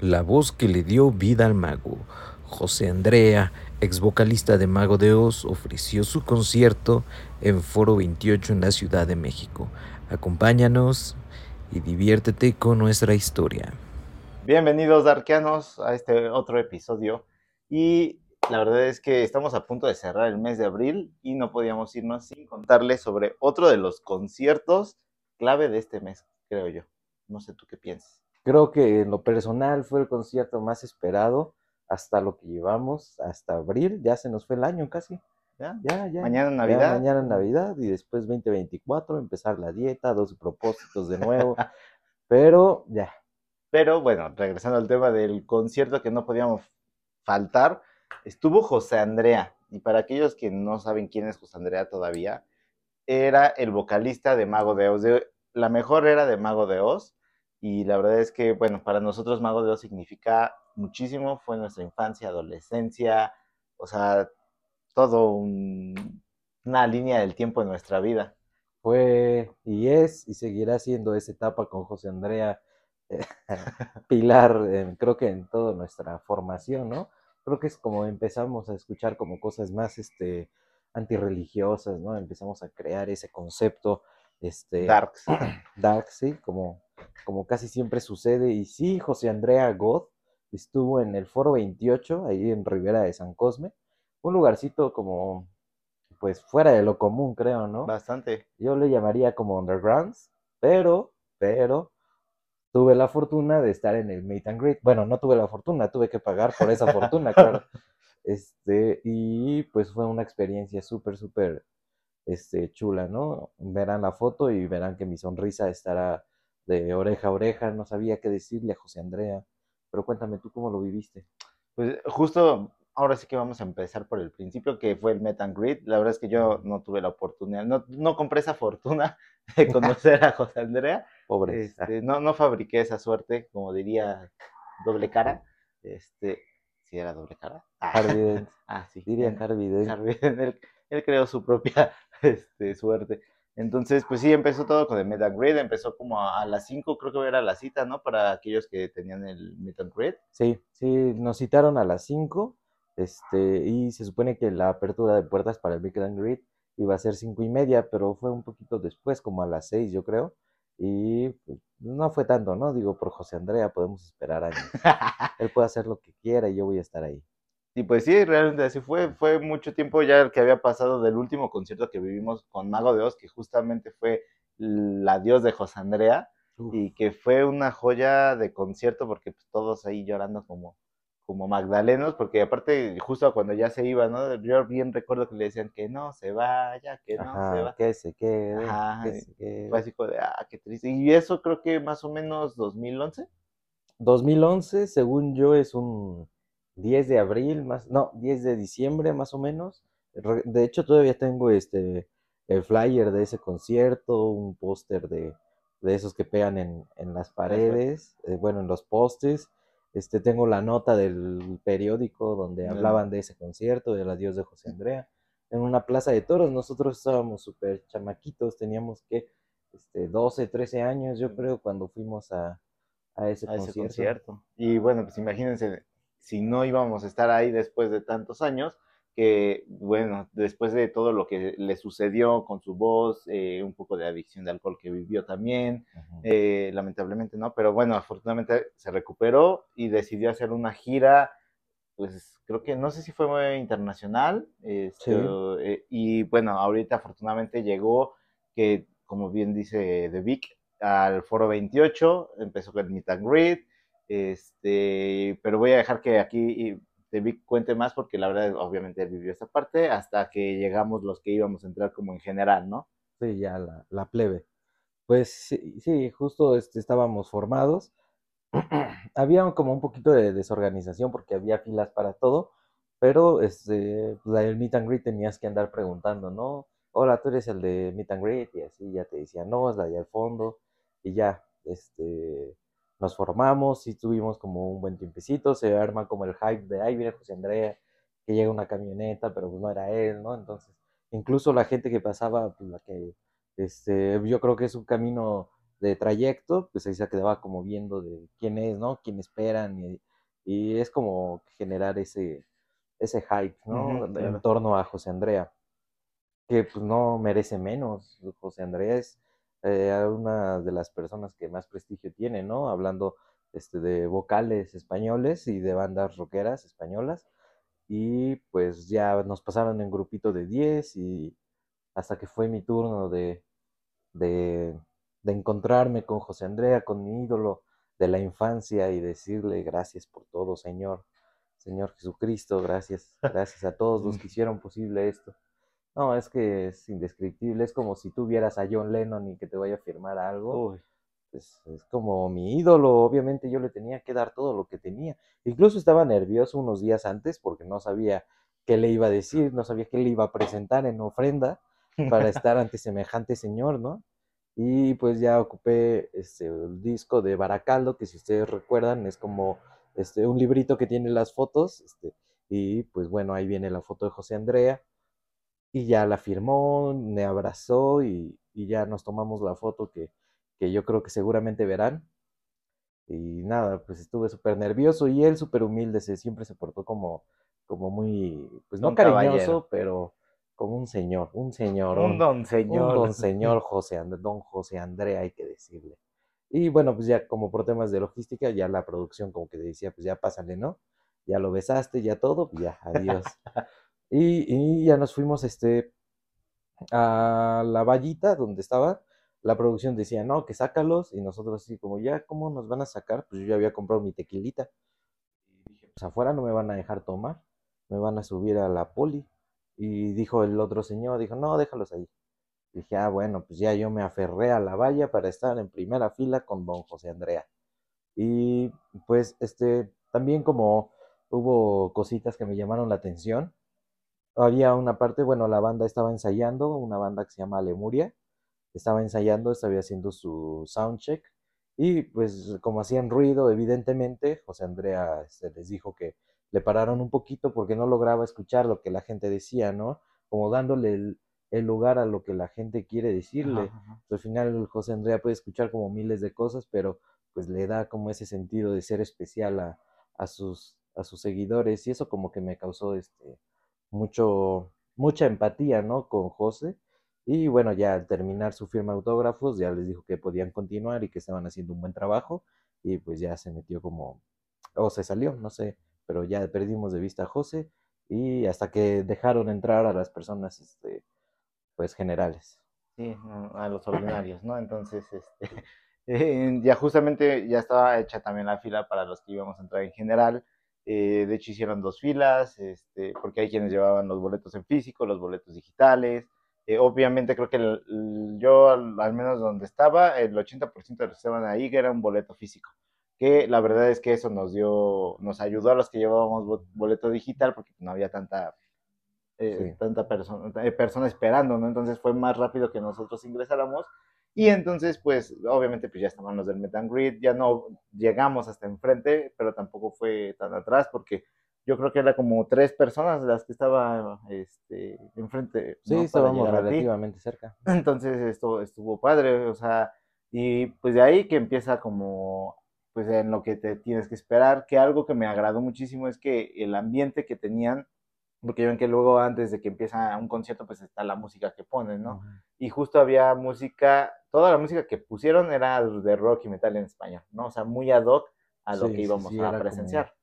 la voz que le dio vida al mago. José Andrea, ex vocalista de Mago de Oz, ofreció su concierto en Foro 28 en la Ciudad de México. Acompáñanos y diviértete con nuestra historia. Bienvenidos, Darkianos, a este otro episodio. Y la verdad es que estamos a punto de cerrar el mes de abril y no podíamos irnos sin contarles sobre otro de los conciertos clave de este mes, creo yo. No sé tú qué piensas. Creo que en lo personal fue el concierto más esperado hasta lo que llevamos, hasta abril, ya se nos fue el año casi. ¿Ya? Ya, ya. Mañana Ya Navidad. mañana Navidad y después 2024, empezar la dieta, dos propósitos de nuevo. Pero ya, Pero bueno, regresando al tema del concierto que no podíamos faltar, estuvo José Andrea. Y para aquellos que no saben quién es José Andrea todavía, era el vocalista de Mago de Oz. de- la mejor era de Mago de Oz. Y la verdad es que, bueno, para nosotros Mago de Oz significa muchísimo. Fue nuestra infancia, adolescencia, o sea, todo un- una línea del tiempo en nuestra vida. fue y es y seguirá siendo esa etapa con José Andrea Pilar, creo que en toda nuestra formación, ¿no? Creo que es como empezamos a escuchar como cosas más este, antirreligiosas, ¿no? Empezamos a crear ese concepto este, Darks. dark, sí, como, como casi siempre sucede. Y sí, José Andrea God estuvo en el Foro 28, ahí en Ribera de San Cosme, un lugarcito como, pues fuera de lo común, creo, ¿no? Bastante. Yo le llamaría como undergrounds, pero, pero, tuve la fortuna de estar en el Meet and Greet. Bueno, no tuve la fortuna, tuve que pagar por esa fortuna, claro. Este, y pues fue una experiencia súper, súper, este, chula, ¿no? Verán la foto y verán que mi sonrisa estará de oreja a oreja. No sabía qué decirle a José Andrea, pero cuéntame tú cómo lo viviste. Pues justo ahora sí que vamos a empezar por el principio, que fue el Met and Greet. La verdad es que yo no tuve la oportunidad, no, no compré esa fortuna de conocer a José Andrea. Pobre. Este, no, no fabriqué esa suerte, como diría doble cara. Este, si era doble cara. Ah, ah, sí. diría Harvey Dent. Harvey Dent, él, él creó su propia este, suerte. Entonces, pues sí, empezó todo con el Met and Greet. Empezó como a, a las 5, creo que era la cita, ¿no? Para aquellos que tenían el Met and Greet. Sí, sí, nos citaron a las 5, este, y se supone que la apertura de puertas para el Meet and Greet iba a ser cinco y media, pero fue un poquito después, como a las 6, yo creo, y pues, no fue tanto, ¿no? Digo, por José Andrea podemos esperar años. Él puede hacer lo que quiera y yo voy a estar ahí. Y pues sí, realmente así fue. Fue mucho tiempo ya el que había pasado del último concierto que vivimos con Mago de Oz, que justamente fue el adiós de José Andrea, y que fue una joya de concierto porque pues, todos ahí llorando como, como magdalenos, porque aparte justo cuando ya se iba, ¿no? Yo bien recuerdo que le decían que no se vaya, que no se va. que se quede, Ajá, que se quede. Fue así como de, ah, qué triste. Y eso creo que más o menos 2011. 2011, según yo, es un 10 de abril, más, no, 10 de diciembre más o menos. De hecho, todavía tengo este el flyer de ese concierto, un póster de, de esos que pegan en, en las paredes, eh, bueno, en los postes. Este, tengo la nota del periódico donde hablaban de ese concierto, del adiós de José Andrea, en una plaza de toros. Nosotros estábamos súper chamaquitos, teníamos que este, 12, 13 años, yo creo, cuando fuimos a, a ese a ese concierto. concierto. Y bueno, pues imagínense, si no íbamos a estar ahí después de tantos años, que bueno, después de todo lo que le sucedió con su voz, eh, un poco de adicción de alcohol que vivió también, eh, lamentablemente no, pero bueno, afortunadamente se recuperó y decidió hacer una gira, pues creo que no sé si fue muy internacional, este, Sí. eh, y bueno, ahorita afortunadamente llegó, que como bien dice The Vic, al Foro 28, empezó con el Meet and Greet, este, pero voy a dejar que aquí Vic cuente más porque la verdad, obviamente, él vivió esta parte hasta que llegamos los que íbamos a entrar como en general, ¿no? Sí, ya la, la plebe. Pues sí, sí, justo este, estábamos formados. Había como un poquito de desorganización porque había filas para todo, pero este, pues, la del meet and greet tenías que andar preguntando, ¿no? Hola, tú eres el de meet and greet, y así ya te decía, no, es la de al fondo, y ya, este, nos formamos, y tuvimos como un buen tiempecito, se arma como el hype de, ay, viene José Andrea, que llega una camioneta, pero pues no era él, ¿no? Entonces, incluso la gente que pasaba, pues la que, este, yo creo que es un camino de trayecto, pues ahí se quedaba como viendo de quién es, ¿no? Quién esperan y, y es como generar ese, ese hype, ¿no? En claro. torno a José Andrea, que pues no merece menos. José Andrea es eh, una de las personas que más prestigio tiene, ¿no? Hablando este, de vocales españoles y de bandas rockeras españolas. Y pues ya nos pasaron en grupito de 10 y hasta que fue mi turno de, de, de encontrarme con José Andrea, con mi ídolo de la infancia y decirle gracias por todo, Señor. Señor Jesucristo, gracias, gracias a todos los que hicieron posible esto. No, es que es indescriptible, es como si tú vieras a John Lennon y que te vaya a firmar algo. Uy, Es, es como mi ídolo, obviamente yo le tenía que dar todo lo que tenía. Incluso estaba nervioso unos días antes porque no sabía qué le iba a decir, no sabía qué le iba a presentar en ofrenda para estar ante semejante señor, ¿no? Y pues ya ocupé este, el disco de Baracaldo, que si ustedes recuerdan es como este, un librito que tiene las fotos, este, y pues bueno, ahí viene la foto de José Andrea, y ya la firmó, me abrazó y, y ya nos tomamos la foto que, que yo creo que seguramente verán. Y nada, pues estuve súper nervioso y él súper humilde, se, siempre se portó como, como muy, pues no cariñoso, caballero. pero como un señor, un señor, un don señor. un don señor José, And- don José Andrea, hay que decirle. Y bueno, pues ya como por temas de logística, ya la producción como que decía, pues ya pásale, ¿no? Ya lo besaste, ya todo, pues ya, adiós. y, ya nos fuimos este, a la vallita donde estaba. La producción decía, no, que sácalos. Y nosotros así como, ya, ¿cómo nos van a sacar? Pues yo ya había comprado mi tequilita. Y dije, pues afuera no me van a dejar tomar, me van a subir a la poli. Y dijo el otro señor, dijo, no, déjalos ahí. Dije, ah, bueno, pues ya yo me aferré a la valla para estar en primera fila con don José Andrea. Y pues este, también como hubo cositas que me llamaron la atención, había una parte, bueno, la banda estaba ensayando, una banda que se llama Lemuria, estaba ensayando, estaba haciendo su soundcheck y pues como hacían ruido, evidentemente, José Andrea se les dijo que le pararon un poquito porque no lograba escuchar lo que la gente decía, ¿no? Como dándole el, el lugar a lo que la gente quiere decirle. Ajá, ajá. Al final José Andrea puede escuchar como miles de cosas, pero pues le da como ese sentido de ser especial a, a sus, a sus seguidores y eso como que me causó este, mucho, mucha empatía, ¿no? Con José. Y bueno, ya al terminar su firma autógrafos, ya les dijo que podían continuar y que estaban haciendo un buen trabajo y pues ya se metió como, o se salió, no sé, pero ya perdimos de vista a José y hasta que dejaron entrar a las personas, este, pues generales. Sí, a los ordinarios, ¿no? Entonces, este, eh, ya justamente ya estaba hecha también la fila para los que íbamos a entrar en general. Eh, de hecho, hicieron dos filas, este, porque hay quienes llevaban los boletos en físico, los boletos digitales. Eh, obviamente, creo que el- el- yo, al, al menos donde estaba, el 80% de los que estaban ahí era un boleto físico. Que la verdad es que eso nos dio, nos ayudó a los que llevábamos bo- boleto digital, porque no había tanta eh, Sí. tanta persona, eh, persona esperando, ¿no? Entonces fue más rápido que nosotros ingresáramos. Y entonces, pues, obviamente, pues ya estaban los del Met and Greet, ya no llegamos hasta enfrente, pero tampoco fue tan atrás, porque yo creo que era como tres personas las que estaban este, enfrente. Sí, ¿no? Estábamos relativamente cerca. Entonces esto estuvo padre, o sea, y pues de ahí que empieza como, pues en lo que te tienes que esperar, que algo que me agradó muchísimo es que el ambiente que tenían, porque ven que luego antes de que empieza un concierto, pues está la música que ponen, ¿no? Ujú. Y justo había música, toda la música que pusieron era de rock y metal en español, ¿no? O sea, muy ad hoc a lo Sí, que íbamos sí, a como- presenciar.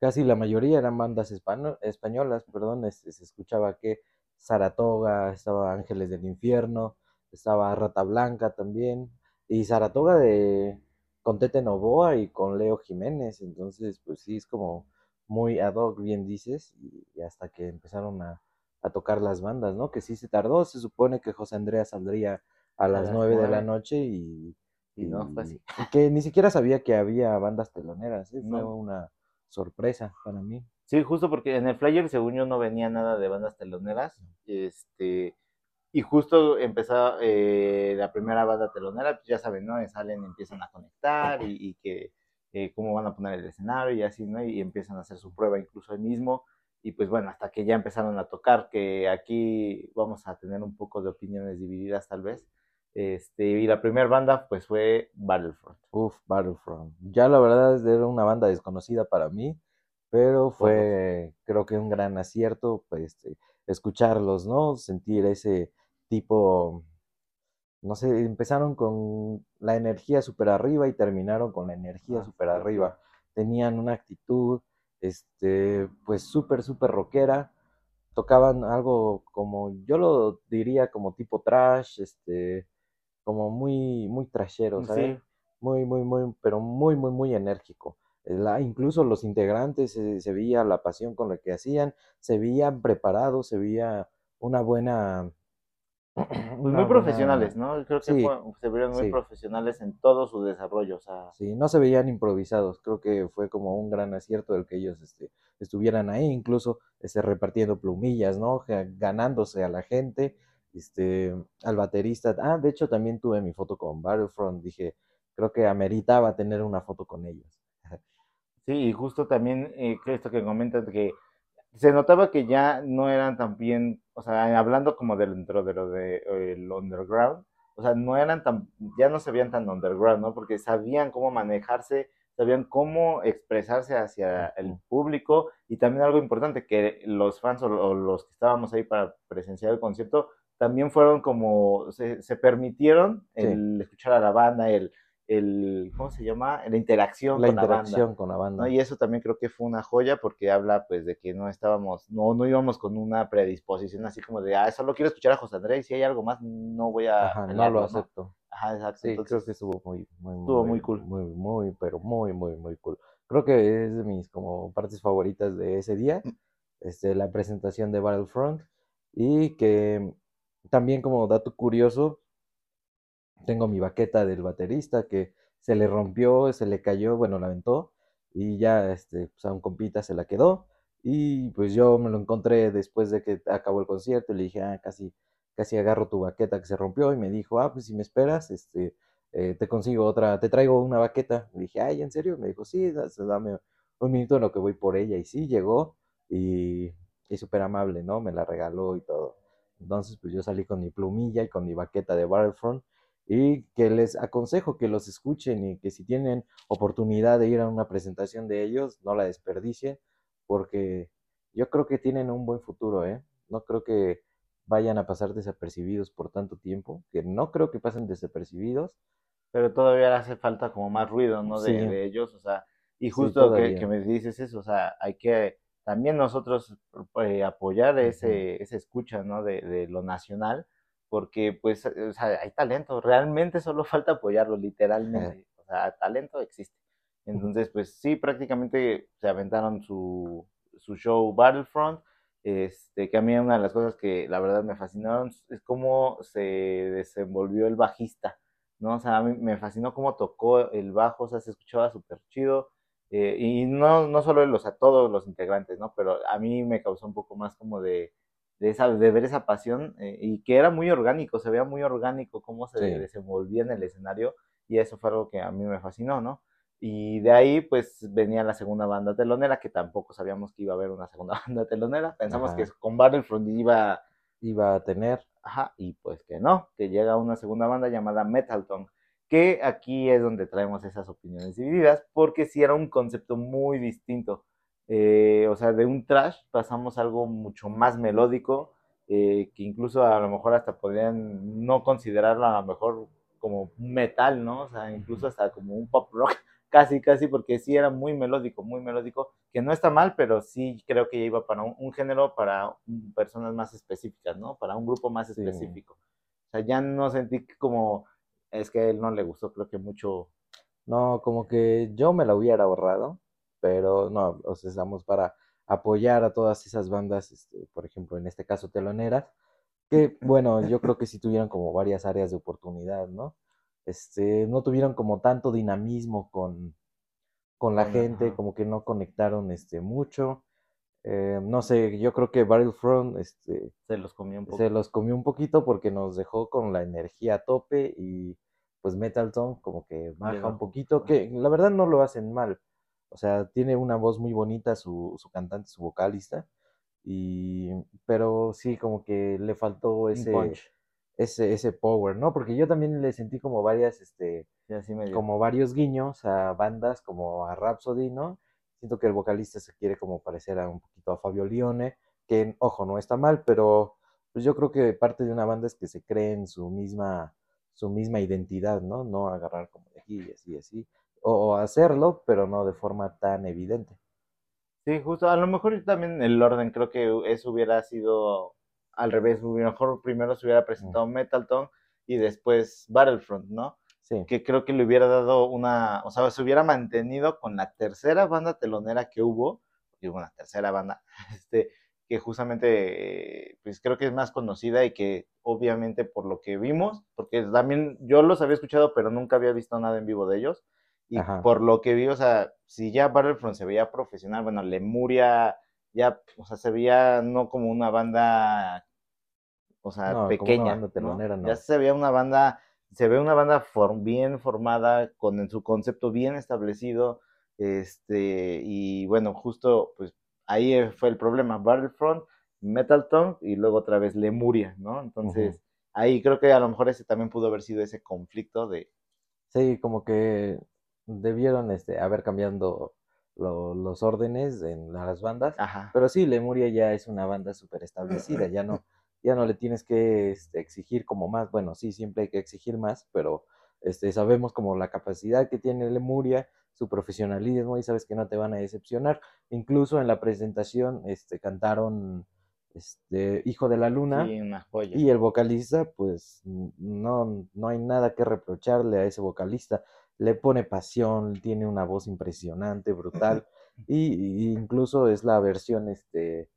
Casi la mayoría eran bandas hispano- españolas, perdón, se escuchaba que Saratoga, estaba Ángeles del Infierno, estaba Rata Blanca también, y Saratoga de con Tete Novoa y con Leo Jiménez, entonces pues sí es como muy ad hoc, bien dices, y, y hasta que empezaron a, a tocar las bandas, ¿no? Que sí se tardó, se supone que José Andrea saldría a las nueve de la noche y, Y no fue así. y que ni siquiera sabía que había bandas teloneras, ¿eh? fue No. una sorpresa para mí. Sí, justo porque en el flyer, según yo, no venía nada de bandas teloneras. Este, y justo empezó eh, la primera banda telonera, pues ya saben, ¿no? Salen, empiezan a conectar y, y que eh, cómo van a poner el escenario y así, ¿no? Y empiezan a hacer su prueba incluso ahí mismo. Y pues bueno, hasta que ya empezaron a tocar, que aquí vamos a tener un poco de opiniones divididas tal vez. Este, y la primera banda pues fue Battlefront. Uf, Battlefront. Ya la verdad era una banda desconocida para mí, pero fue creo que un gran acierto pues, este, escucharlos, ¿no? Sentir ese tipo, no sé, empezaron con la energía súper arriba y terminaron con la energía Ah, súper arriba. Tenían una actitud, este, pues súper, súper rockera. Tocaban algo como, yo lo diría como tipo trash, este, como muy, muy trashero, ¿sabes? Sí, Muy, muy, muy, pero muy, muy, muy enérgico. La- incluso los integrantes se, se veía la pasión con la que hacían, se veían preparados, se veía una buena, pues una muy profesionales, ¿no? Creo que sí, fue- se vieron muy sí, profesionales en todo su desarrollo, o sea, sí, no se veían improvisados. Creo que fue como un gran acierto el que ellos este, estuvieran ahí, incluso este, repartiendo plumillas, ¿no? Ganándose a la gente, este, al baterista. Ah, de hecho también tuve mi foto con Battlefront, dije, creo que ameritaba tener una foto con ellos. sí, y justo también eh, que esto que comentas que se notaba que ya no eran tan bien, o sea, hablando como dentro de lo de eh, el underground, o sea, no eran tan, ya no se veían tan underground, ¿no? Porque sabían cómo manejarse, sabían cómo expresarse hacia el público y también algo importante, que los fans o, o los que estábamos ahí para presenciar el concierto, también fueron como, se, se permitieron Sí, el escuchar a la banda, el, el, ¿cómo se llama? La interacción la con la banda. con la ¿no? banda. Y eso también creo que fue una joya porque habla pues de que no estábamos, no, no íbamos con una predisposición así como de, ah, solo quiero escuchar a José Andrés y si hay algo más no voy a Ajá, no lo acepto. Ajá, exacto. Sí, creo Entonces, que estuvo muy, muy, estuvo muy, muy cool. muy, muy, pero muy, muy, muy cool. Creo que es de mis como partes favoritas de ese día, este, la presentación de Battlefront y que también como dato curioso, tengo mi baqueta del baterista que se le rompió, se le cayó, bueno, la aventó y ya este, pues a un compita se la quedó y pues yo me lo encontré después de que acabó el concierto y le dije, ah, casi, casi agarro tu baqueta que se rompió y me dijo, ah, pues si me esperas, este, eh, te consigo otra, te traigo una baqueta. Le dije, ay, ¿en serio? Me dijo, sí, da- dame un minuto en lo que voy por ella y sí, llegó y, y súper amable, ¿no? Me la regaló y todo. Entonces, pues yo salí con mi plumilla y con mi baqueta de Battlefront y que les aconsejo que los escuchen y que si tienen oportunidad de ir a una presentación de ellos, no la desperdicien, porque yo creo que tienen un buen futuro, ¿eh? No creo que vayan a pasar desapercibidos por tanto tiempo, que no creo que pasen desapercibidos. pero todavía hace falta como más ruido, ¿no? De, Sí, de ellos, o sea, y sí, justo que, que me dices eso, o sea, hay que también nosotros eh, apoyar ese, ese escucha, ¿no? De, de lo nacional, porque pues, eh, o sea, hay talento, realmente solo falta apoyarlo, literalmente, o sea, talento existe. Entonces, pues sí, prácticamente se aventaron su, su show Battlefront, este, que a mí una de las cosas que la verdad me fascinaron es cómo se desenvolvió el bajista, ¿no? O sea, a mí me fascinó cómo tocó el bajo, o sea, se escuchaba súper chido. Eh, y no, no solo él, o sea, todos los integrantes, ¿no? Pero a mí me causó un poco más como de, de, esa, de ver esa pasión eh, y que era muy orgánico, se veía muy orgánico cómo se Sí, desenvolvía en el escenario y eso fue algo que a mí me fascinó, ¿no? Y de ahí, pues, venía la segunda banda telonera, que tampoco sabíamos que iba a haber una segunda banda telonera. Pensamos que ajá. con Battlefront iba, Iba a tener, ajá, y pues que no, que llega una segunda banda llamada Metalton, que aquí es donde traemos esas opiniones divididas, porque sí era un concepto muy distinto. Eh, o sea, de un trash pasamos a algo mucho más melódico, eh, que incluso a lo mejor hasta podrían no considerarlo a lo mejor como metal, ¿no? O sea, incluso hasta como un pop rock, casi, casi, porque sí era muy melódico, muy melódico, que no está mal, pero sí creo que ya iba para un, un género para personas más específicas, ¿no? Para un grupo más sí. específico. O sea, ya no sentí como, es que a él no le gustó, creo que mucho, No, como que yo me la hubiera ahorrado, pero no, o sea, estamos para apoyar a todas esas bandas, este, por ejemplo, en este caso teloneras, que bueno, yo creo que sí tuvieron como varias áreas de oportunidad, ¿no? Este, no tuvieron como tanto dinamismo con, con la gente, como que no conectaron este mucho. Eh, no sé, yo creo que Battlefront este, se los comió un se los comió un poquito porque nos dejó con la energía a tope y pues Metalton como que baja un poquito, que la verdad no lo hacen mal. O sea, tiene una voz muy bonita su, su cantante, su vocalista, y pero sí como que le faltó ese, ese, ese power, ¿no? Porque yo también le sentí como varias, este, Sí, así medio. como varios guiños a bandas como a Rhapsody, ¿no? Siento que el vocalista se quiere como parecer a un poquito a Fabio Lione, que, ojo, no está mal, pero pues yo creo que parte de una banda es que se cree en su misma, su misma identidad, ¿no? No agarrar como de aquí y así y así, o, o hacerlo, pero no de forma tan evidente. Sí, justo, a lo mejor también el orden, creo que eso hubiera sido al revés, a lo mejor primero se hubiera presentado Metal Tongue y después Battlefront, ¿no? Sí, Que creo que le hubiera dado una, o sea, se hubiera mantenido con la tercera banda telonera que hubo, y hubo una tercera banda, este, que justamente, pues creo que es más conocida y que obviamente por lo que vimos, porque también yo los había escuchado, pero nunca había visto nada en vivo de ellos, y Ajá. por lo que vi, o sea, si ya Battlefront se veía profesional, bueno, Lemuria ya, o sea, se veía no como una banda, o sea, No, como una pequeña, banda ¿no? telonera, no. Ya se veía una banda, se ve una banda form- bien formada, con su concepto bien establecido, este, y bueno, justo, pues, ahí eh, fue el problema, Battlefront, Metal Tongue, y luego otra vez Lemuria, ¿no? Entonces, ahí creo que a lo mejor ese también pudo haber sido ese conflicto de, Sí, como que debieron este, haber cambiando lo- los órdenes en las bandas. ajá, Pero sí, Lemuria ya es una banda súper establecida, ya no, ya no le tienes que este, exigir como más, bueno, sí, siempre hay que exigir más, pero este, sabemos como la capacidad que tiene Lemuria, su profesionalismo y sabes que no te van a decepcionar. Incluso en la presentación este, cantaron este, Hijo de la Luna. sí, una joya. Y el vocalista, pues no, no hay nada que reprocharle a ese vocalista. Le pone pasión, tiene una voz impresionante, brutal. Y, y incluso es la versión este,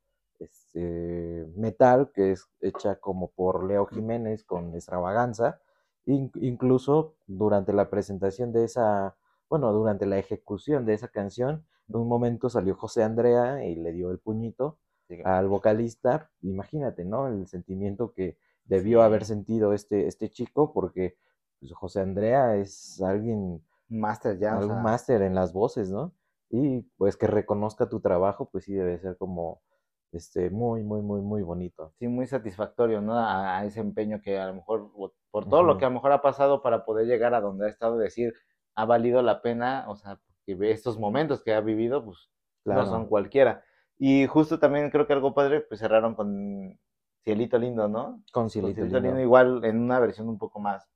este, metal, que es hecha como por Leo Jiménez con extravaganza. In- incluso durante la presentación de esa, bueno, durante la ejecución de esa canción, en un momento salió José Andrea y le dio el puñito Sí, al vocalista, imagínate, ¿no? El sentimiento que debió Sí. haber sentido este, este chico, porque pues, José Andrea es alguien, Master ya, o algún sea, máster en las voces, ¿no? Y pues que reconozca tu trabajo, pues sí debe ser como, este, muy, muy, muy, muy bonito. sí, muy satisfactorio, ¿no? A, a ese empeño que a lo mejor, por todo lo Ujú. que a lo mejor ha pasado para poder llegar a donde ha estado, decir, ha valido la pena, o sea, porque estos momentos que ha vivido, pues no son Claro, cualquiera. Y justo también creo que algo padre, pues cerraron con Cielito Lindo, ¿no? con Cielito Cielito Lindo Lindo. igual en una versión un poco más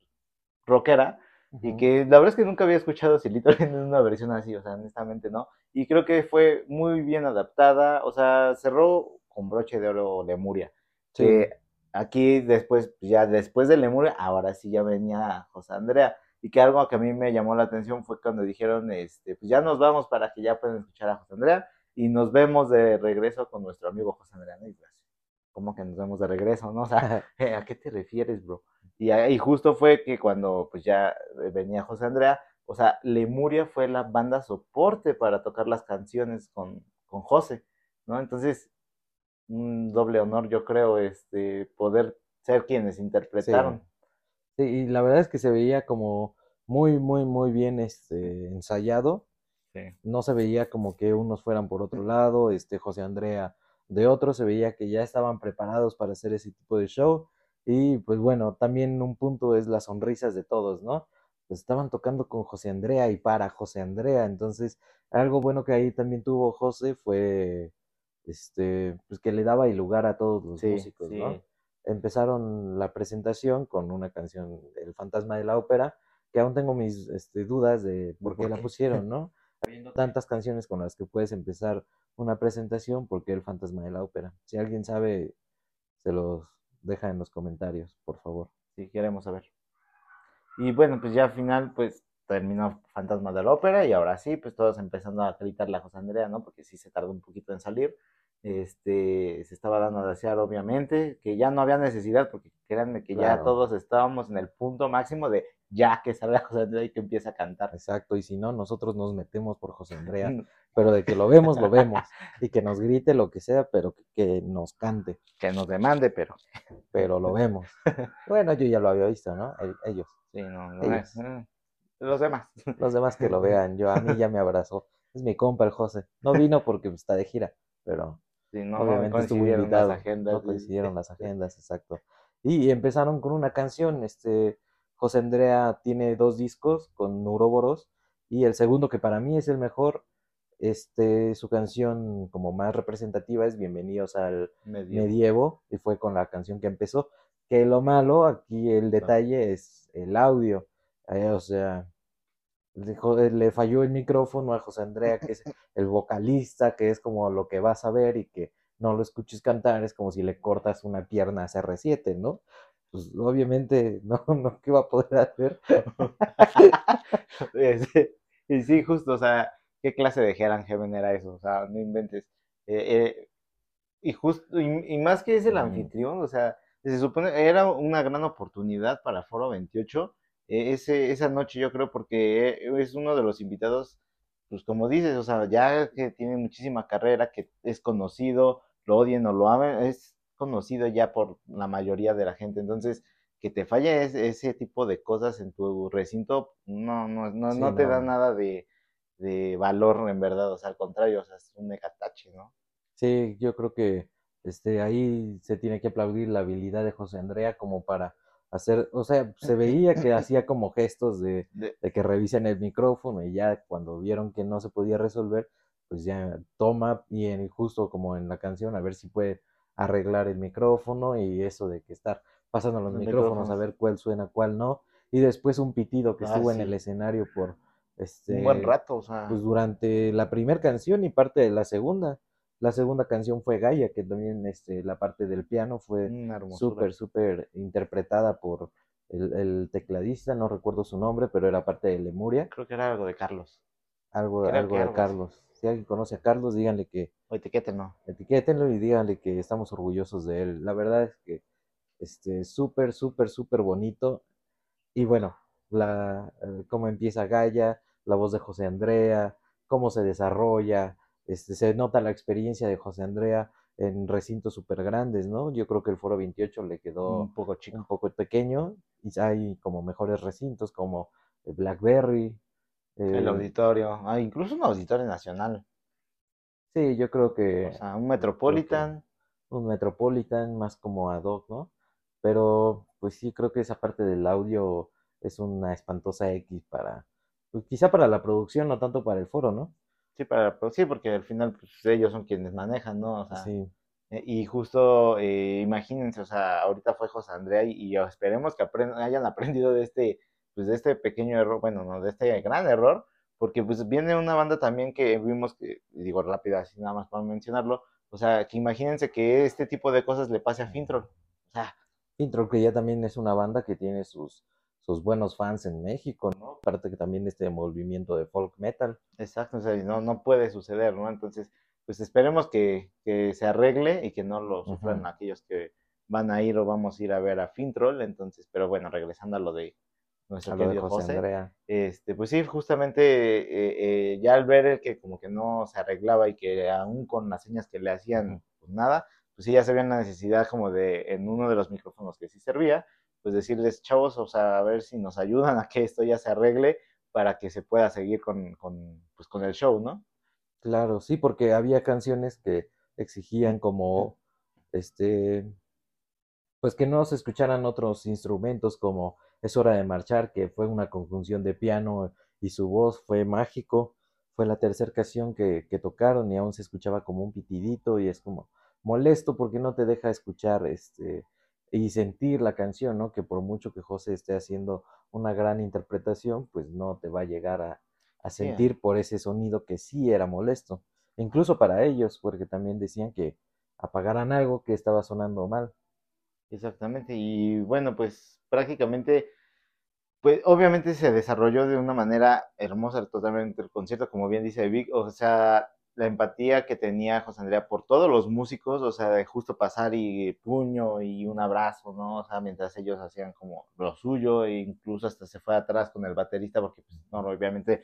rockera, y Ujú. que la verdad es que nunca había escuchado Cielito Lindo en una versión así, o sea, honestamente no. Y creo que fue muy bien adaptada, o sea, cerró con broche de oro Lemuria. Sí, Que aquí después, pues, ya después de Lemuria, ahora sí ya venía José Andrea. Y que algo que a mí me llamó la atención fue cuando dijeron, este, pues ya nos vamos para que ya puedan escuchar a José Andrea y nos vemos de regreso con nuestro amigo José Andrea. ¿no? Y pues, ¿cómo que nos vemos de regreso? ¿no? O sea, "Eh, ¿a qué te refieres, bro? Y, ahí justo fue que cuando pues ya eh, venía José Andrea, o sea, Lemuria fue la banda soporte para tocar las canciones con, con José, ¿no? Entonces, un doble honor, yo creo, este, poder ser quienes sí. interpretaron. Sí, y la verdad es que se veía como muy, muy, muy bien este, ensayado. Sí. no se veía como que unos fueran por otro lado, este José Andrea de otro, se veía que ya estaban preparados para hacer ese tipo de show. Y pues bueno, también un punto es las sonrisas de todos, ¿no? Pues estaban tocando con José Andrea y para José Andrea, entonces algo bueno que ahí también tuvo José fue este, pues que le daba el lugar a todos los Sí, músicos, ¿no? Empezaron la presentación con una canción El fantasma de la ópera, que aún tengo mis este, dudas de por qué por la pusieron, ¿no? Habiendo tantas canciones con las que puedes empezar una presentación, ¿por qué el fantasma de la ópera? Si alguien sabe, se los deja en los comentarios, por favor. Sí, queremos saber. Y bueno, pues ya al final, pues terminó Fantasma de la Ópera y ahora sí, pues todos empezando a gritarle a José Andrea, ¿no? Porque sí se tardó un poquito en salir. Este, se estaba dando a desear, obviamente, que ya no había necesidad, porque créanme que ya Claro. todos estábamos en el punto máximo de ya que salga José Andrea y que empiece a cantar. Exacto, y si no, nosotros nos metemos por José Andrea, pero de que lo vemos, lo vemos, y que nos grite lo que sea, pero que, que nos cante, Que nos demande, pero pero lo vemos. Bueno, yo ya lo había visto, ¿no? El- Ellos. Sí, no, no Ellos. eh, los demás. Los demás que lo vean, yo a mí ya me abrazó. Es mi compa el José. No vino porque está de gira, pero Sí, no, obviamente estuvo coincidieron las invitado. agendas, no coincidieron sí. las agendas, exacto. Y empezaron con una canción, este, José Andrea tiene dos discos con Neuroboros y el segundo que para mí es el mejor, este, su canción como más representativa es Bienvenidos al Medievo. Medievo y fue con la canción que empezó. Que lo malo, aquí el detalle es el audio, eh, o sea, le, falló el micrófono a José Andrea, que es el vocalista, que es como lo que vas a ver y que no lo escuches cantar, es como si le cortas una pierna a CR7, ¿no? Pues obviamente no, no, ¿qué va a poder hacer? Este, Y sí, justo, o sea, ¿qué clase de Hell and Heaven era eso? O sea, no inventes. Eh, eh, y justo, y, y más que es el Mm. anfitrión, o sea, se supone, era una gran oportunidad para Foro 28, eh, ese, esa noche yo creo, porque eh, es uno de los invitados, pues como dices, o sea, ya que tiene muchísima carrera, que es conocido, lo odien o lo amen, es conocido ya por la mayoría de la gente, entonces, que te falle es- ese tipo de cosas en tu recinto, no, no, no, Sí, no te da nada de, de valor en verdad, o sea, al contrario, o sea, es un megatache, ¿no? Sí, yo creo que este, ahí se tiene que aplaudir la habilidad de José Andrea como para hacer, o sea, se veía que hacía como gestos de, De- que revisen el micrófono y ya cuando vieron que no se podía resolver, pues ya toma y en- justo como en la canción a ver si puede arreglar el micrófono y eso de que estar pasando los Los micrófonos a ver cuál suena, cuál no, y después un pitido que Ah, estuvo en el escenario por un buen este rato, o sea, pues durante la primera canción y parte de la segunda. La segunda canción fue Gaia, que también este, la parte del piano fue hermosura. súper, súper interpretada por el, el tecladista, no recuerdo su nombre, pero era parte de Lemuria, Creo que era algo de Carlos. algo, Creo algo de algo. Carlos. Si alguien conoce a Carlos, díganle que O etiquétenlo. etiquétenlo y díganle que estamos orgullosos de él. La verdad es que este súper, súper, súper bonito. Y bueno, la, eh, cómo empieza Gaia, la voz de José Andrea, cómo se desarrolla, este, se nota la experiencia de José Andrea en recintos súper grandes, ¿no? Yo creo que el Foro 28 le quedó Un poco chico. un poco pequeño y hay como mejores recintos como el Blackberry. El auditorio. Ah, incluso un auditorio nacional. sí, yo creo que O sea, un Metropolitan. un Metropolitan más como ad hoc, ¿no? Pero pues sí, creo que esa parte del audio es una espantosa X para, pues quizá para la producción, no tanto para el foro, ¿no? Sí, para, pues sí, porque al final pues, ellos son quienes manejan, ¿no? O sea, Sí, eh, y justo eh, imagínense, o sea, ahorita fue José Andrea y, y esperemos que apren- hayan aprendido de este, pues de este pequeño error, bueno, no, de este gran error, porque pues viene una banda también que vimos que, digo rápido así nada más para mencionarlo, o sea, que imagínense que este tipo de cosas le pase a Fintrol, o sea, Intro que ya también es una banda que tiene sus, sus buenos fans en México, ¿no? Aparte que también este movimiento de folk metal. exacto, o sea, no, no puede suceder, ¿no? Entonces, pues esperemos que, que se arregle y que no lo sufran aquellos que van a ir o vamos a ir a ver a Fintrol, entonces, pero bueno, regresando a lo de nuestro A querido José José, Andrea. este, pues sí, justamente eh, eh, ya al ver el que como que no se arreglaba y que aún con las señas que le hacían, pues nada, pues sí ya se veía la necesidad como de, en uno de los micrófonos que sí servía, pues decirles, chavos, o sea, a ver si nos ayudan a que esto ya se arregle para que se pueda seguir con, con, pues, con el show, ¿no? Claro, sí, porque había canciones que exigían como, este, pues que no se escucharan otros instrumentos como Es hora de marchar, que fue una conjunción de piano y su voz fue mágico. Fue la tercera canción que, que tocaron y aún se escuchaba como un pitidito y es como molesto porque no te deja escuchar este y sentir la canción, ¿no? Que por mucho que José esté haciendo una gran interpretación, pues no te va a llegar a, a Sí, sentir por ese sonido que sí era molesto. Incluso para ellos, porque también decían que apagaran algo que estaba sonando mal. Exactamente, y bueno, pues prácticamente, pues obviamente se desarrolló de una manera hermosa totalmente el concierto, como bien dice Vic, o sea, la empatía que tenía José Andrea por todos los músicos, o sea, de justo pasar y puño y un abrazo, ¿no? O sea, mientras ellos hacían como lo suyo, e incluso hasta se fue atrás con el baterista, porque pues, no, obviamente,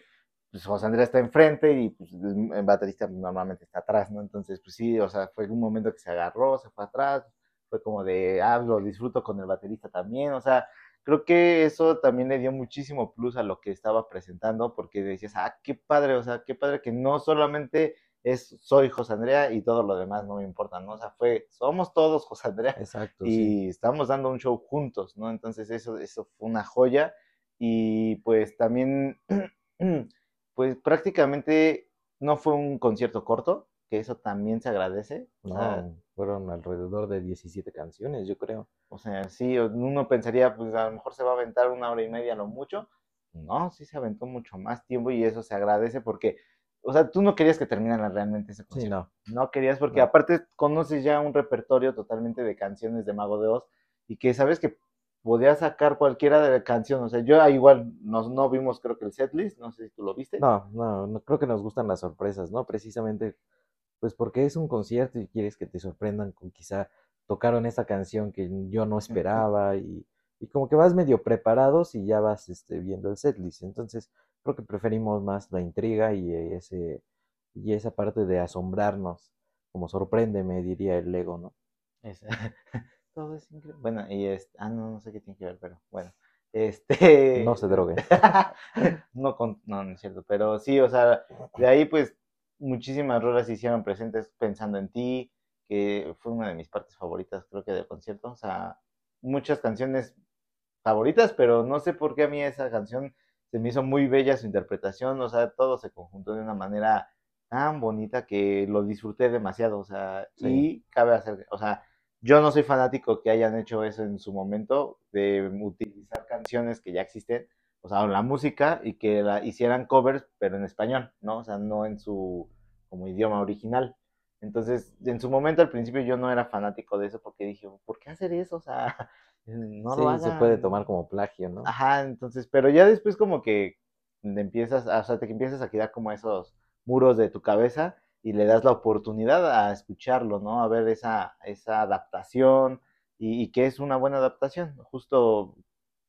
pues José Andrea está enfrente y pues el, baterista normalmente está atrás, ¿no? Entonces, pues sí, o sea, fue un momento que se agarró, se fue atrás, fue como de, ah, lo disfruto con el baterista también, o sea, creo que eso también le dio muchísimo plus a lo que estaba presentando, porque decías, ah, qué padre, o sea, qué padre que no solamente es soy José Andrea y todo lo demás no me importa, ¿no? O sea, fue, somos todos José Andrea Exacto. y sí. estamos dando un show juntos, ¿no? Entonces eso, eso fue una joya y pues también, pues prácticamente no fue un concierto corto, que eso también se agradece. O sea, No, fueron alrededor de 17 canciones, yo creo. O sea, sí, uno pensaría, pues a lo mejor se va a aventar una hora y media lo mucho. No, sí se aventó mucho más tiempo y eso se agradece porque, o sea, tú no querías que terminara realmente ese Sí, concierto. no. No querías porque No. aparte conoces ya un repertorio totalmente de canciones de Mago de Oz y que sabes que podías sacar cualquiera de la canción. O sea, yo igual nos, no vimos creo que el setlist, no sé si tú lo viste. No, no, no creo que nos gustan las sorpresas, ¿no? Precisamente, pues porque es un concierto y quieres que te sorprendan con quizá tocaron esta canción que yo no esperaba y, y como que vas medio preparados y ya vas este, viendo el setlist. Entonces, creo que preferimos más la intriga y ese y esa parte de asombrarnos, como sorpréndeme, diría el Lego, ¿no? Es- todo es increíble. Bueno, y es, ah, no, no sé qué tiene que ver, pero bueno. Este. No se droguen. no, con, no, no es cierto, pero sí, o sea, de ahí pues muchísimas rolas se hicieron presentes pensando en ti, que fue una de mis partes favoritas, creo que del concierto, o sea, muchas canciones favoritas, pero no sé por qué a mí esa canción se me hizo muy bella su interpretación, o sea, todo se conjuntó de una manera tan bonita que lo disfruté demasiado, o sea, Sí. y cabe hacer, o sea, yo no soy fanático que hayan hecho eso en su momento, de utilizar canciones que ya existen, o sea, la música y que la hicieran covers, pero en español, ¿no? O sea, no en su como idioma original. Entonces, en su momento al principio yo no era fanático de eso porque dije, ¿por qué hacer eso? O sea, no sí, lo se puede hagan. tomar como plagio, ¿no? Ajá, entonces, pero ya después como que empiezas, o sea, te empiezas a quedar como esos muros de tu cabeza y le das la oportunidad a escucharlo, ¿no? A ver esa, esa adaptación y, y que es una buena adaptación. Justo,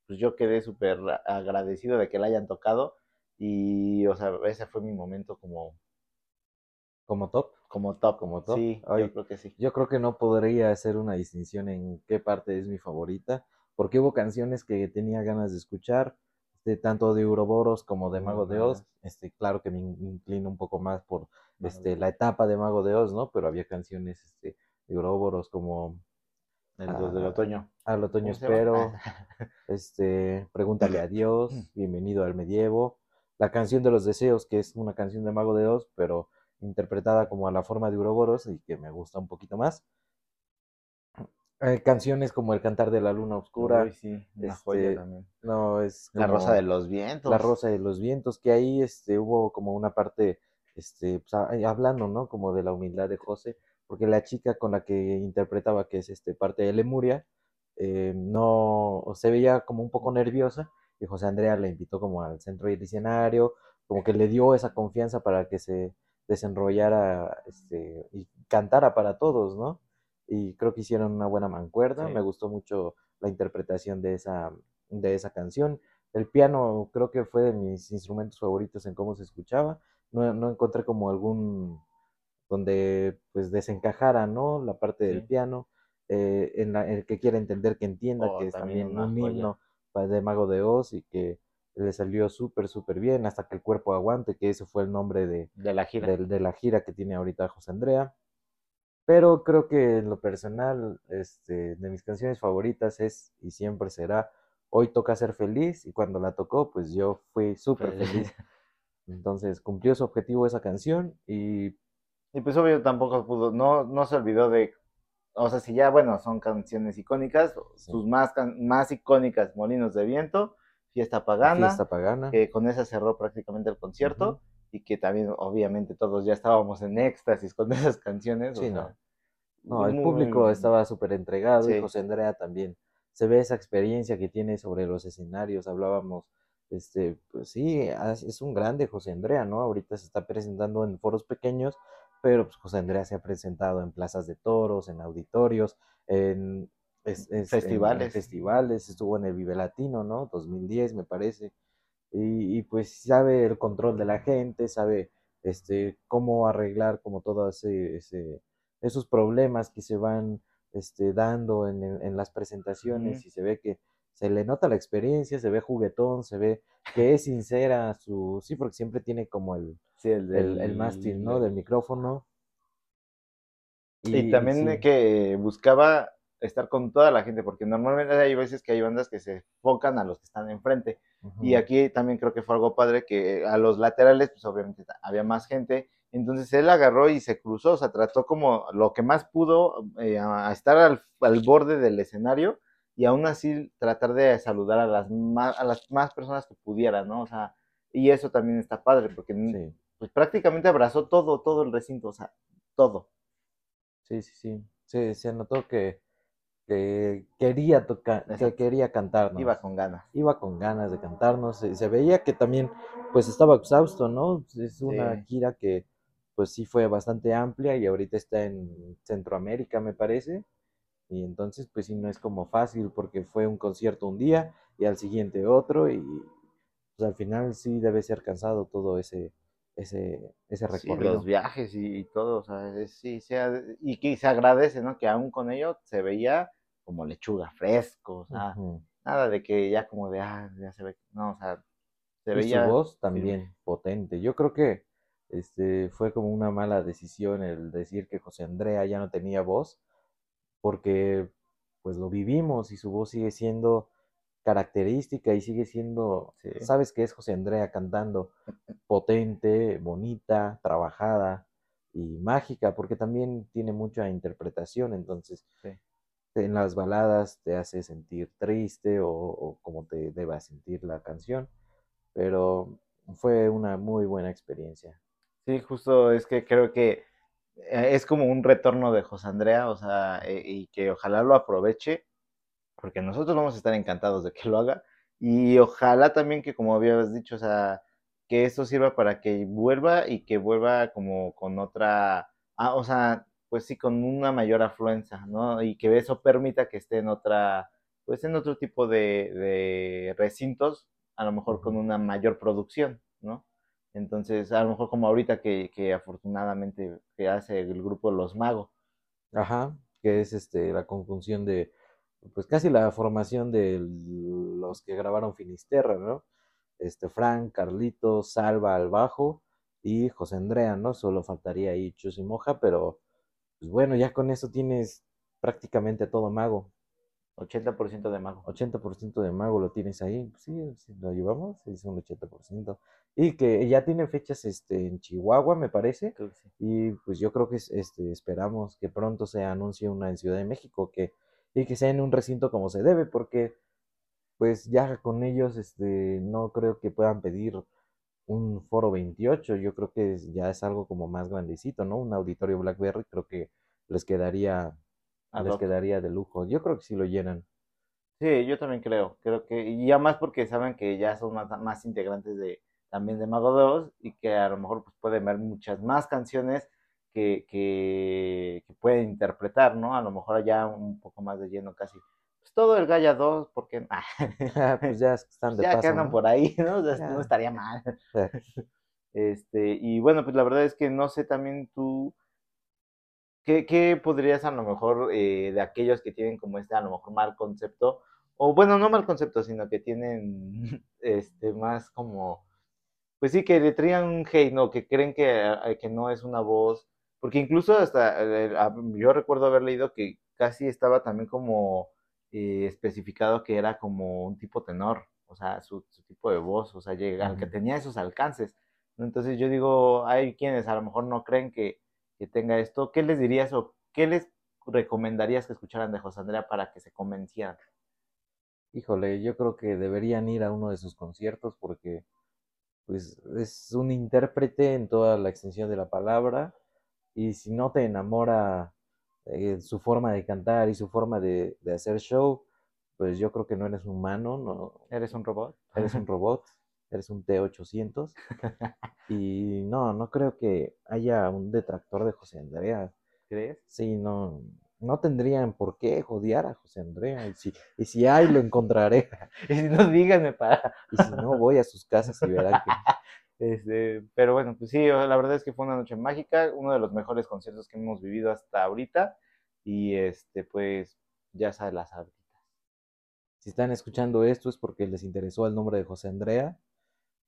pues yo quedé súper agradecido de que la hayan tocado y, o sea, ese fue mi momento como, Como top. Como top. Como top. Sí, Ay, yo creo que sí. Yo creo que no podría hacer una distinción en qué parte es mi favorita, porque hubo canciones que tenía ganas de escuchar, tanto de Uroboros como de Mago de Oz. Este, claro que me in- inclino un poco más por este, la etapa de Mago de Oz, ¿no? Pero había canciones este, de Uroboros como El dos del Ah, otoño. Al otoño espero, este, Pregúntale a Dios, Bienvenido al Medievo, la canción de los deseos, que es una canción de Mago de Oz, pero interpretada como a la forma de Uroboros y que me gusta un poquito más. Eh, canciones como El cantar de la luna oscura, Uy, sí, una este, joya también. no es La Rosa de los Vientos. La Rosa de los Vientos, que ahí este, hubo como una parte, este, pues, hablando, ¿no? Como de la humildad de José, porque la chica con la que interpretaba, que es este, parte de Lemuria, eh, no, se veía como un poco nerviosa, y José Andrea le invitó como al centro del escenario, como que le dio esa confianza para que se desenrollara este, y cantara para todos, ¿no? Y creo que hicieron una buena mancuerna, Sí. me gustó mucho la interpretación de esa, de esa canción. El piano creo que fue de mis instrumentos favoritos en cómo se escuchaba. No, no encontré como algún donde pues desencajara, ¿no? La parte del piano, eh, en la, el que quiera entender que entienda Oh, que es también también un himno pa- de Mago de Oz y que le salió súper, súper bien, hasta que el cuerpo aguante, que ese fue el nombre de, De la gira. de, de la gira que tiene ahorita José Andrea. Pero creo que en lo personal, este, de mis canciones favoritas es y siempre será Hoy toca ser feliz y cuando la tocó, pues yo fui súper feliz. Entonces cumplió su objetivo esa canción y Y pues obvio tampoco pudo, no, no se olvidó de, o sea, si ya, bueno, son canciones icónicas, Sí. sus más, más icónicas, Molinos de Viento, Fiesta Pagana, Fiesta Pagana. que con esa cerró prácticamente el concierto, y que también obviamente todos ya estábamos en éxtasis con esas canciones. o Sí, sea, no. No, el muy- público estaba súper entregado y. José Andrea también. Se ve esa experiencia que tiene sobre los escenarios. Hablábamos, este, pues sí, es es un grande José Andrea, ¿no? Ahorita se está presentando en foros pequeños, pero pues José Andrea se ha presentado en plazas de toros, en auditorios, en, es- en Festivales. festivales, estuvo en el Vive Latino, ¿no? 2010 me parece. Y, y, pues sabe el control de la gente, sabe este, cómo arreglar como todos ese, ese- esos problemas que se van este, dando en, en- en las presentaciones y se ve que se le nota la experiencia, se ve juguetón, se ve que es sincera su, sí, porque siempre tiene como el, Sí, el, el, del- el mástil, ¿no? Del micrófono. Y, también sí, que buscaba estar con toda la gente, porque normalmente hay veces que hay bandas que se enfocan a los que están enfrente. Y aquí también creo que fue algo padre que a los laterales, pues obviamente había más gente. Entonces él agarró y se cruzó, o sea, trató como lo que más pudo eh, a estar al, al borde del escenario y aún así tratar de saludar a las más, a las más personas que pudiera, ¿no? O sea, y eso también está padre, porque sí, pues prácticamente abrazó todo, todo el recinto, o sea, todo. sí, sí, sí. Se, se notó que, que quería tocar, que quería cantarnos. Iba con ganas. iba con ganas de cantarnos, se, se veía que también pues estaba exhausto, ¿no? Es una Sí. gira que pues sí fue bastante amplia y ahorita está en Centroamérica, me parece, y entonces pues sí no es como fácil porque fue un concierto un día y al siguiente otro y pues al final sí debe ser cansado todo ese ese ese Sí, recorrido. los viajes y, y todo, o sea, es- sí, sea, y que se agradece, ¿no? Que aún con ello se veía como lechuga fresco, o sea, nada de que ya como de, ah, ya se ve, no, o sea, se Y su veía voz firme. también potente. Yo creo que este fue como una mala decisión el decir que José Andrea ya no tenía voz, porque pues lo vivimos y su voz sigue siendo característica y sigue siendo, Sí. sabes que es José Andrea cantando potente, bonita, trabajada y mágica, porque también tiene mucha interpretación, entonces Sí. En las baladas te hace sentir triste o, como te deba sentir la canción, pero fue una muy buena experiencia. Sí, justo es que creo que eh, es como un retorno de José Andrea, o sea, eh, y que ojalá lo aproveche, porque nosotros vamos a estar encantados de que lo haga, y ojalá también que, como habías dicho, o sea, que esto sirva para que vuelva y que vuelva como con otra, ah, o sea, pues sí, con una mayor afluencia, ¿no? Y que eso permita que esté en otra, pues en otro tipo de, de recintos, a lo mejor con una mayor producción, ¿no? Entonces, a lo mejor como ahorita que, que afortunadamente que hace el grupo Los Magos. Ajá, que es este la conjunción de, pues casi la formación de los que grabaron Finisterra, ¿no? Este Frank, Carlitos, Salva al bajo y José Andrea, ¿no? Solo faltaría ahí Chus y Moja, pero pues bueno, ya con eso tienes prácticamente todo mago. 80% de mago. 80% de mago lo tienes ahí, pues sí, sí, lo llevamos, es un 80%. Y que ya tiene fechas este, en Chihuahua, me parece. Creo que sí. Y pues yo creo que es- este, esperamos que pronto se anuncie una en Ciudad de México que, y que sea en un recinto como se debe, porque pues ya con ellos este, no creo que puedan pedir un foro 28, yo creo que es- ya es algo como más grandecito, ¿no? Un auditorio Blackberry creo que les quedaría, les quedaría de lujo. Yo creo que sí lo llenan. Sí, yo también creo. Creo que, y ya más porque saben que ya son más, más integrantes de también de Mago 2 y que a lo mejor pues, pueden ver muchas más canciones que, que, que pueden interpretar, ¿no? A lo mejor ya un poco más de lleno casi. Pues todo el Gaia 2, porque pues ya están de ya que paso, andan ¿no? por ahí, ¿no? O sea, Ya. no estaría mal. Este, y bueno, pues la verdad es que no sé también tú, ¿qué, qué podrías a lo mejor eh, de aquellos que tienen como este a lo mejor mal concepto, o bueno, no mal concepto, sino que tienen este más como, pues sí, que le traían un hate, ¿no? Que creen que, eh, que no es una voz, porque incluso hasta, eh, a- yo recuerdo haber leído que casi estaba también como eh, especificado que era como un tipo tenor, o sea, su, su tipo de voz, o sea, llega, al que Ujú. tenía esos alcances. Entonces yo digo, hay quienes a lo mejor no creen que, que tenga esto. ¿Qué les dirías o qué les recomendarías que escucharan de José Andrea para que se convencieran? Híjole, yo creo que deberían ir a uno de sus conciertos porque pues es un intérprete en toda la extensión de la palabra y si no te enamora eh, su forma de cantar y su forma de, de hacer show, pues yo creo que no eres humano, no ¿Eres un robot? eres un robot, eres un T800 y no, no creo que haya un detractor de José Andrea. ¿Crees? Sí, no, no tendrían por qué odiar a José Andrea y si, y si hay lo encontraré. Y si no, díganme para... Y si no, voy a sus casas y verán que... Este, pero bueno, pues sí, la verdad es que fue una noche mágica, uno de los mejores conciertos que hemos vivido hasta ahorita. Y este, pues, ya sabes las sabritas. Si están escuchando esto es porque les interesó el nombre de José Andrea.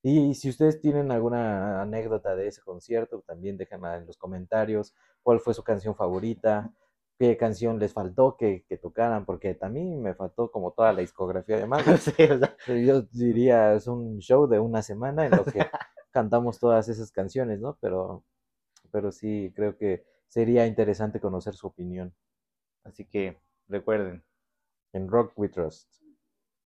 Y si ustedes tienen alguna anécdota de ese concierto, también déjenla en los comentarios. ¿Cuál fue su canción favorita? ¿Qué canción les faltó que, que tocaran? Porque también me faltó como toda la discografía de Mago. Sí, o sea, Yo diría, es un show de una semana en lo que cantamos todas esas canciones, ¿no? Pero, pero sí, creo que sería interesante conocer su opinión así que recuerden, en Rock We Trust.